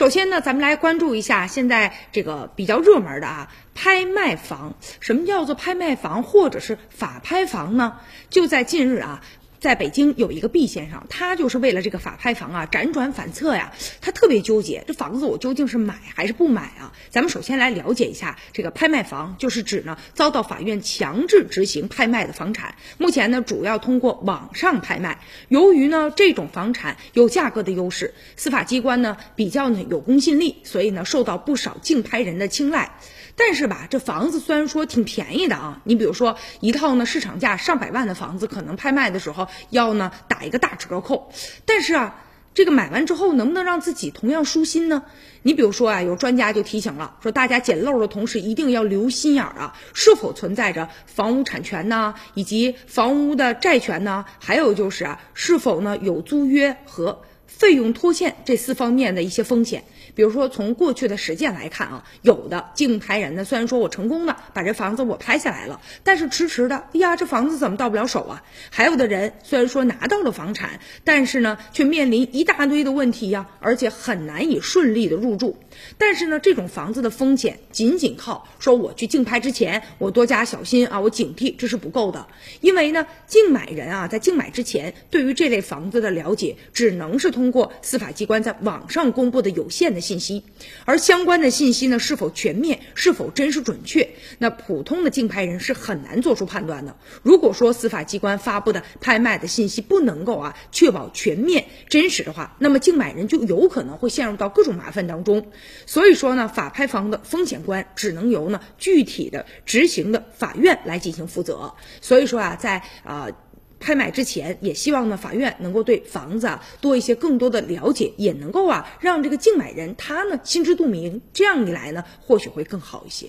首先呢，咱们来关注一下现在这个比较热门的啊，拍卖房。什么叫做拍卖房或者是法拍房呢？就在近日啊。在北京有一个毕先生，他就是为了这个法拍房啊，辗转反侧呀，他特别纠结，这房子我究竟是买还是不买啊？咱们首先来了解一下，这个拍卖房就是指呢遭到法院强制执行拍卖的房产，目前呢主要通过网上拍卖。由于呢这种房产有价格的优势，司法机关呢比较呢有公信力，所以呢受到不少竞拍人的青睐。但是吧，这房子虽然说挺便宜的啊，你比如说一套呢市场价上百万的房子，可能拍卖的时候要呢打一个大折扣。但是啊，这个买完之后能不能让自己同样舒心呢？你比如说啊，有专家就提醒了，说大家捡漏的同时一定要留心眼儿啊，是否存在着房屋产权呢，以及房屋的债权呢？还有就是啊，是否呢有租约和费用拖欠这四方面的一些风险？比如说，从过去的实践来看啊，有的竞拍人呢，虽然说我成功的把这房子我拍下来了，但是迟迟的，哎呀，这房子怎么到不了手啊？还有的人虽然说拿到了房产，但是呢，却面临一大堆的问题呀，而且很难以顺利的入住。但是呢，这种房子的风险仅仅靠说我去竞拍之前，我多加小心啊，我警惕，这是不够的。因为呢，竞买人啊，在竞买之前，对于这类房子的了解，只能是通通过司法机关在网上公布的有限的。信息，而相关的信息呢，是否全面，是否真实准确，那普通的竞拍人是很难做出判断的。如果说司法机关发布的拍卖的信息不能够啊确保全面真实的话，那么竞买人就有可能会陷入到各种麻烦当中。所以说呢，法拍房的风险关只能由呢具体的执行的法院来进行负责。所以说啊，在啊。拍卖之前，也希望呢法院能够对房子啊多一些更多的了解，也能够啊让这个竞买人他呢心知肚明，这样一来呢或许会更好一些。